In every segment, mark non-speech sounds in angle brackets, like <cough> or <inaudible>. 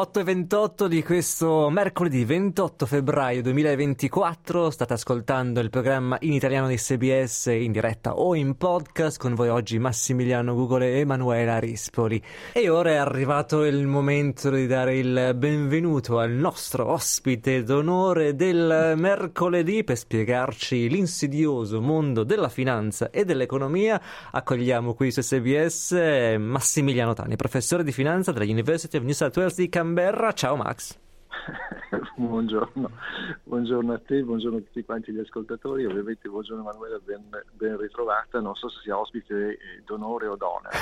8 e 28 di questo mercoledì 28 febbraio 2024 state ascoltando il programma in italiano di SBS in diretta o in podcast. Con voi oggi Massimiliano Gugole e Emanuela Rispoli. E ora è arrivato il momento di dare il benvenuto al nostro ospite d'onore del mercoledì per spiegarci l'insidioso mondo della finanza e dell'economia. Accogliamo qui su SBS Massimiliano Tani professore di finanza della University of New South Wales di Canberra. Ciao Max. <laughs> buongiorno. buongiorno, a te, buongiorno a tutti quanti gli ascoltatori, ovviamente buongiorno Emanuela, ben, ben ritrovata, non so se sia ospite d'onore o d'onere,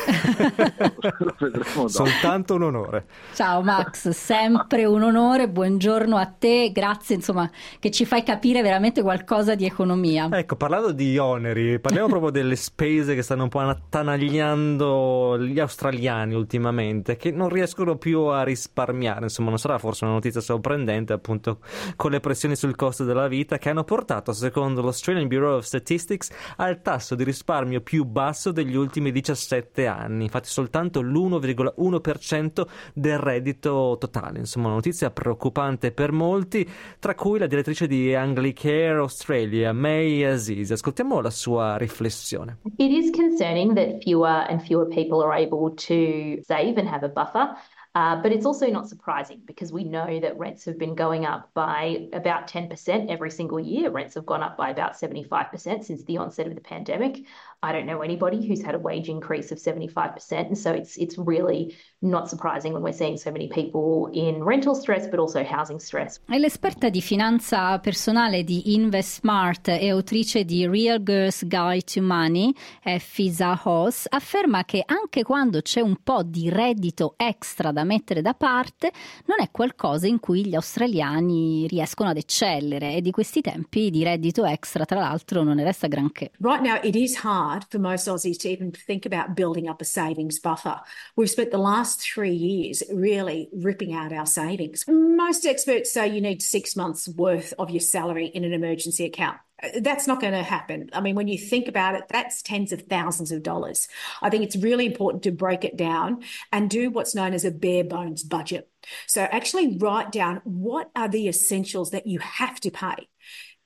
<laughs> lo vedremo dopo. Soltanto un onore. Ciao Max, sempre un onore, buongiorno a te, grazie insomma che ci fai capire veramente qualcosa di economia. Ecco, parlando di oneri, parliamo proprio delle spese che stanno un po' attanagliando gli australiani ultimamente, che non riescono più a risparmiare, insomma non sarà forse una notizia sorprendente appunto con le pressioni sul costo della vita che hanno portato, secondo l'Australian Bureau of Statistics, al tasso di risparmio più basso degli ultimi 17 anni, infatti soltanto l'1,1% del reddito totale. Insomma, una notizia preoccupante per molti, tra cui la direttrice di Anglicare Australia, May Aziz. Ascoltiamo la sua riflessione. It is concerning that fewer and fewer people are able to save and have a buffer. Uh, but it's also not surprising because we know that rents have been going up by about 10% every single year. Rents have gone up by about 75% since the onset of the pandemic. I don't know anybody who's had a wage increase of 75%. And so it's, it's really not surprising when we're seeing so many people in rental stress, but also housing stress. È l'esperta di finanza personale di InvestSmart e autrice di Real Girls Guide to Money, Effie Zahos, afferma che anche quando c'è un po' di reddito extra da mettere da parte, non è qualcosa in cui gli australiani riescono ad eccellere e di questi tempi di reddito extra, tra l'altro, non ne resta granché. Right now it is hard for most Aussies to even think about building up a savings buffer. We've spent the last three years really ripping out our savings. Most experts say you need six months worth of your salary in an emergency account. That's not going to happen. I mean, when you think about it, that's tens of thousands of dollars. I think it's really important to break it down and do what's known as a bare bones budget. So actually write down what are the essentials that you have to pay.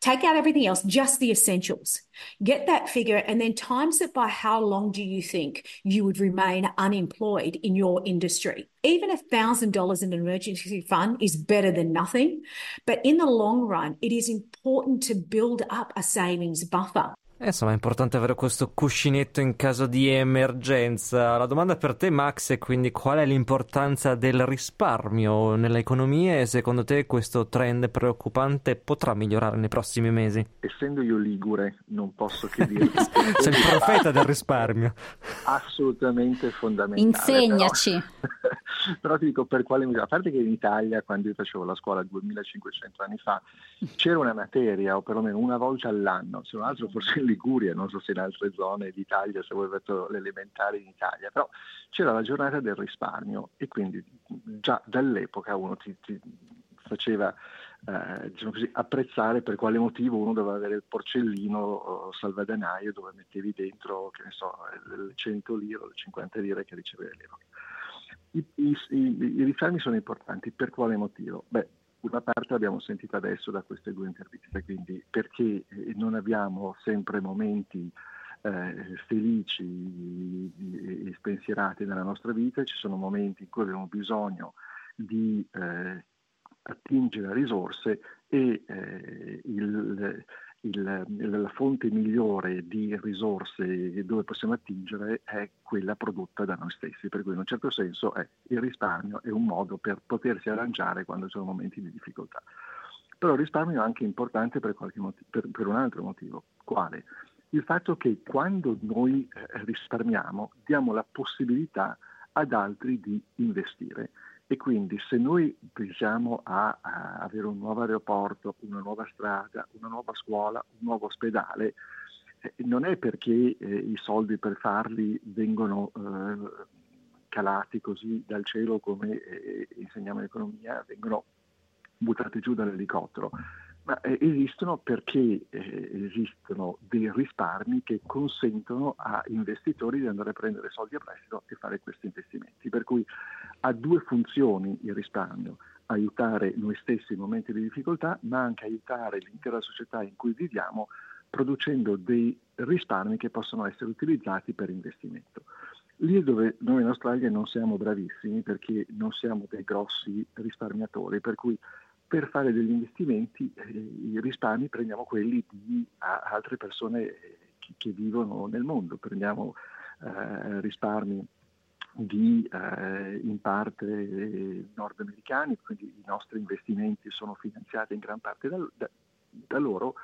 Take out everything else, just the essentials. Get that figure and then times it by how long do you think you would remain unemployed in your industry. Even a $1,000 in an emergency fund is better than nothing. But in the long run, it is important to build up a savings buffer. Eh, insomma, è importante avere questo cuscinetto in caso di emergenza. La domanda per te, Max, è quindi qual è l'importanza del risparmio nell'economia e secondo te questo trend preoccupante potrà migliorare nei prossimi mesi? Essendo io ligure, non posso che dire. <laughs> Sei il profeta del risparmio. Assolutamente fondamentale. Insegnaci. Però, <laughs> <laughs> però ti dico per quale misura. A parte che in Italia, quando io facevo la scuola 2500 anni fa, c'era una materia, o perlomeno una volta all'anno, se non altro forse in Liguria, non so se in altre zone d'Italia, se voi avete l'elementare in Italia, però c'era la giornata del risparmio e quindi già dall'epoca uno ti, ti faceva eh, diciamo così, apprezzare per quale motivo uno doveva avere il porcellino salvadanaio dove mettevi dentro, che ne so, le 100 lire o le 50 lire che ricevevi all'epoca. I, i, i, risparmi sono importanti, per quale motivo? Beh, una parte l'abbiamo sentita adesso da queste due interviste, quindi perché eh, non abbiamo sempre momenti eh, felici e spensierati nella nostra vita, ci sono momenti in cui abbiamo bisogno di eh, attingere a risorse e eh, il, il, la fonte migliore di risorse dove possiamo attingere è quella prodotta da noi stessi, per cui in un certo senso è, il risparmio è un modo per potersi arrangiare quando ci sono momenti di difficoltà. Però il risparmio è anche importante per, motivo, per, per un altro motivo. Quale? Il fatto che quando noi eh, risparmiamo diamo la possibilità ad altri di investire. E quindi se noi pensiamo a, a, avere un nuovo aeroporto, una nuova strada, una nuova scuola, un nuovo ospedale, eh, non è perché eh, i soldi per farli vengono eh, calati così dal cielo come eh, insegniamo in economia, vengono buttati giù dall'elicottero. Ma eh, esistono perché eh, esistono dei risparmi che consentono a investitori di andare a prendere soldi a prestito e fare questi investimenti. Per cui ha due funzioni il risparmio, aiutare noi stessi in momenti di difficoltà, ma anche aiutare l'intera società in cui viviamo producendo dei risparmi che possono essere utilizzati per investimento. Lì dove noi in Australia non siamo bravissimi perché non siamo dei grossi risparmiatori, per cui per fare degli investimenti eh, i risparmi prendiamo quelli di a, altre persone che, che, vivono nel mondo, prendiamo eh, risparmi di eh, in parte eh, nordamericani, quindi i nostri investimenti sono finanziati in gran parte da, da, da loro,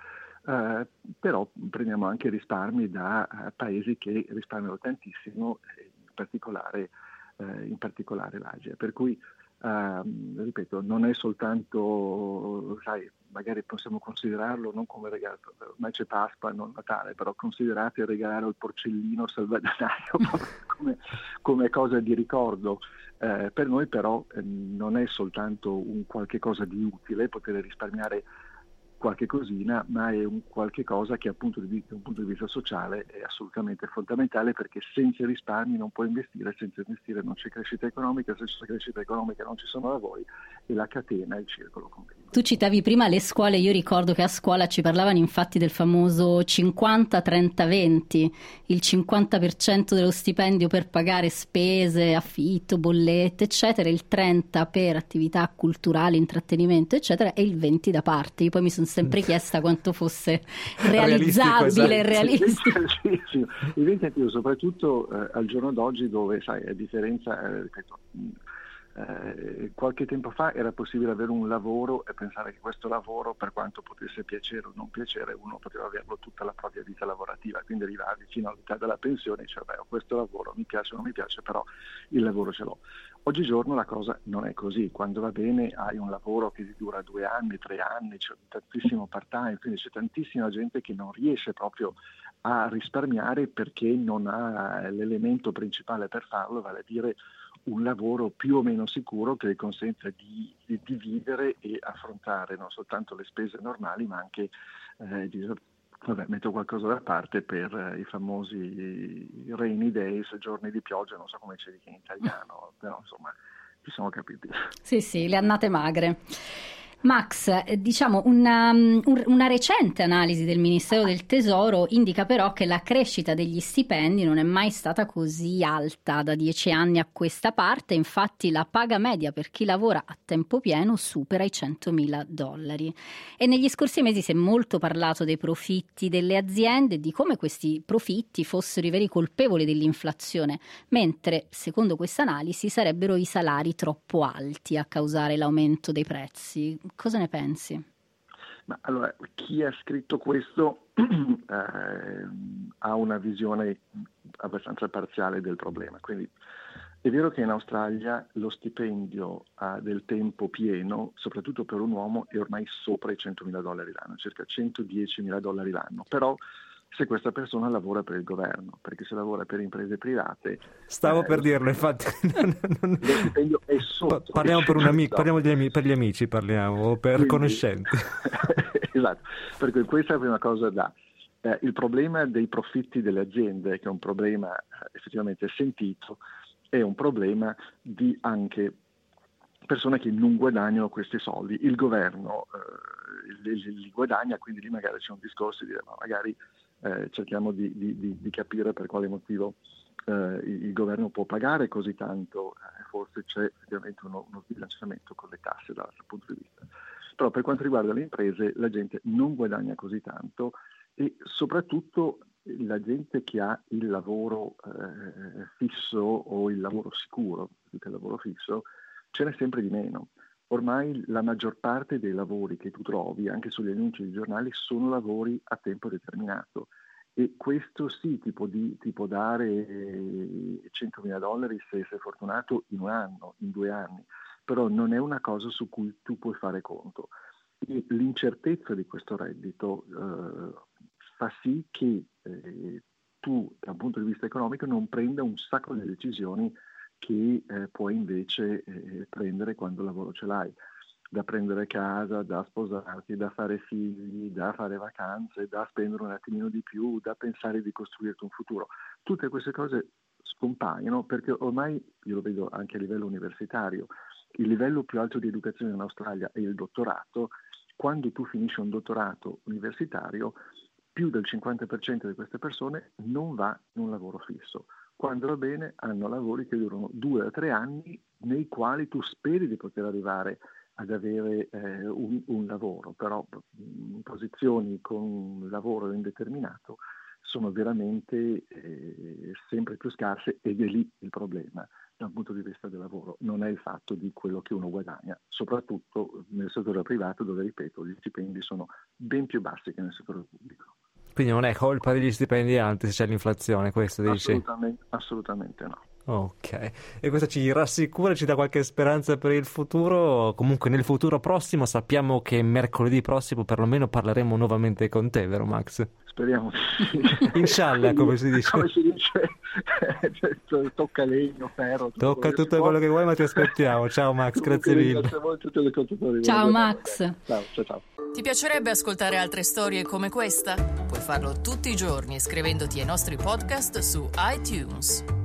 eh, però prendiamo anche risparmi da uh, paesi che risparmiano tantissimo, in particolare, uh, in particolare l'Asia. Per cui Uh, ripeto, non è soltanto, sai, magari possiamo considerarlo non come regalo, ormai c'è Pasqua, non Natale, però considerate regalare il porcellino salvadanaio <laughs> come, come, cosa di ricordo. Uh, per noi però eh, non è soltanto un qualche cosa di utile poter risparmiare qualche cosina, ma è un qualche cosa che appunto da un punto di vista sociale è assolutamente fondamentale perché senza risparmi non puoi investire, senza investire non c'è crescita economica, senza crescita economica non ci sono lavori e la catena, il circolo continua. Tu citavi prima le scuole, io ricordo che a scuola ci parlavano infatti del famoso 50-30-20, il 50% dello stipendio per pagare spese, affitto, bollette, eccetera, il 30% per attività culturali, intrattenimento, eccetera, e il 20% da parte. Io poi mi sono sempre chiesta quanto fosse <laughs> realizzabile e realistico. sì, sì. Il 20 soprattutto eh, al giorno d'oggi dove, sai, a differenza, eh, ripeto, eh, qualche tempo fa era possibile avere un lavoro e pensare che questo lavoro, per quanto potesse piacere o non piacere, uno poteva averlo tutta la propria vita lavorativa, quindi arrivavi fino all'età della pensione e dicevi, beh, questo lavoro mi piace o non mi piace, però il lavoro ce l'ho. Oggigiorno la cosa non è così, quando va bene hai un lavoro che ti dura due anni, tre anni, c'è tantissimo part-time, quindi c'è tantissima gente che non riesce proprio a risparmiare perché non ha l'elemento principale per farlo, vale a dire un lavoro più o meno sicuro che le consenta di, di, vivere e affrontare non soltanto le spese normali ma anche eh, di, vabbè, metto qualcosa da parte per eh, i famosi rainy days, giorni di pioggia, non so come dica in italiano, però insomma ci siamo capiti. Sì, sì, le annate magre. Max, eh, diciamo una, um, una, recente analisi del Ministero del Tesoro indica però che la crescita degli stipendi non è mai stata così alta da dieci anni a questa parte, infatti la paga media per chi lavora a tempo pieno supera i 100.000 dollari. E negli scorsi mesi si è molto parlato dei profitti delle aziende e di come questi profitti fossero i veri colpevoli dell'inflazione, mentre secondo questa analisi sarebbero i salari troppo alti a causare l'aumento dei prezzi Cosa ne pensi? Ma allora, chi ha scritto questo <clears throat> eh, ha una visione abbastanza parziale del problema. Quindi è vero che in Australia lo stipendio uh, del tempo pieno, soprattutto per un uomo, è ormai sopra i 100.000 dollari l'anno, circa 110.000 dollari l'anno. Però se questa persona lavora per il governo, perché se lavora per imprese private... Stavo eh, per dirlo, infatti... <laughs> lo stipendio è sotto. Parliamo, per, amico, parliamo amici, per, gli amici, parliamo, o per Quindi, conoscenti. <laughs> esatto, perché questa è la prima cosa da... Eh, il problema dei profitti delle aziende, che è un problema eh, effettivamente sentito, è un problema di anche persone che non guadagnano questi soldi. Il governo eh, li, li, guadagna, quindi lì magari c'è un discorso di dire ma magari eh, cerchiamo di, di, di, capire per quale motivo eh, il, il, governo può pagare così tanto, eh, forse c'è effettivamente uno, uno sbilanciamento con le tasse dal punto di vista. Però per quanto riguarda le imprese la gente non guadagna così tanto e soprattutto la gente che ha il lavoro eh, fisso o il lavoro sicuro, più che il lavoro fisso, ce n'è sempre di meno ormai la maggior parte dei lavori che tu trovi, anche sugli annunci dei giornali, sono lavori a tempo determinato. E questo sì ti può, di, ti può dare 100.000 dollari se sei fortunato in un anno, in due anni, però non è una cosa su cui tu puoi fare conto. E l'incertezza di questo reddito eh, fa sì che eh, tu, da un punto di vista economico, non prenda un sacco di decisioni che eh, puoi invece eh, prendere quando lavoro ce l'hai. da prendere casa, da sposarti, da fare figli, da fare vacanze, da spendere un attimino di più, da pensare di costruirti un futuro. Tutte queste cose scompaiono perché ormai, io lo vedo anche a livello universitario, il livello più alto di educazione in Australia è il dottorato. Quando tu finisci un dottorato universitario, più del 50% di queste persone non va in un lavoro fisso. Quando va bene hanno lavori che durano due o tre anni nei quali tu speri di poter arrivare ad avere eh, un, un, lavoro, però in posizioni con lavoro indeterminato sono veramente eh, sempre più scarse ed è lì il problema dal punto di vista del lavoro, non è il fatto di quello che uno guadagna, soprattutto nel settore privato dove, ripeto, gli stipendi sono ben più bassi che nel settore pubblico. Quindi non è colpa degli stipendi alti se c'è l'inflazione, questo dici? Assolutamente, assolutamente no. Ok, e questo ci rassicura, ci dà qualche speranza per il futuro. Comunque nel futuro prossimo sappiamo che mercoledì prossimo perlomeno parleremo nuovamente con te, vero Max? Speriamo. Inshallah, come si dice. Come si dice, <laughs> tocca legno, ferro. Tutto Tocca tutto quello, quello che vuoi, ma ti aspettiamo. Ciao Max, grazie mille. Grazie a voi tutti gli Ciao Max. Ciao, ciao, ciao. Ti piacerebbe ascoltare altre storie come questa? Puoi farlo tutti i giorni iscrivendoti ai nostri podcast su iTunes.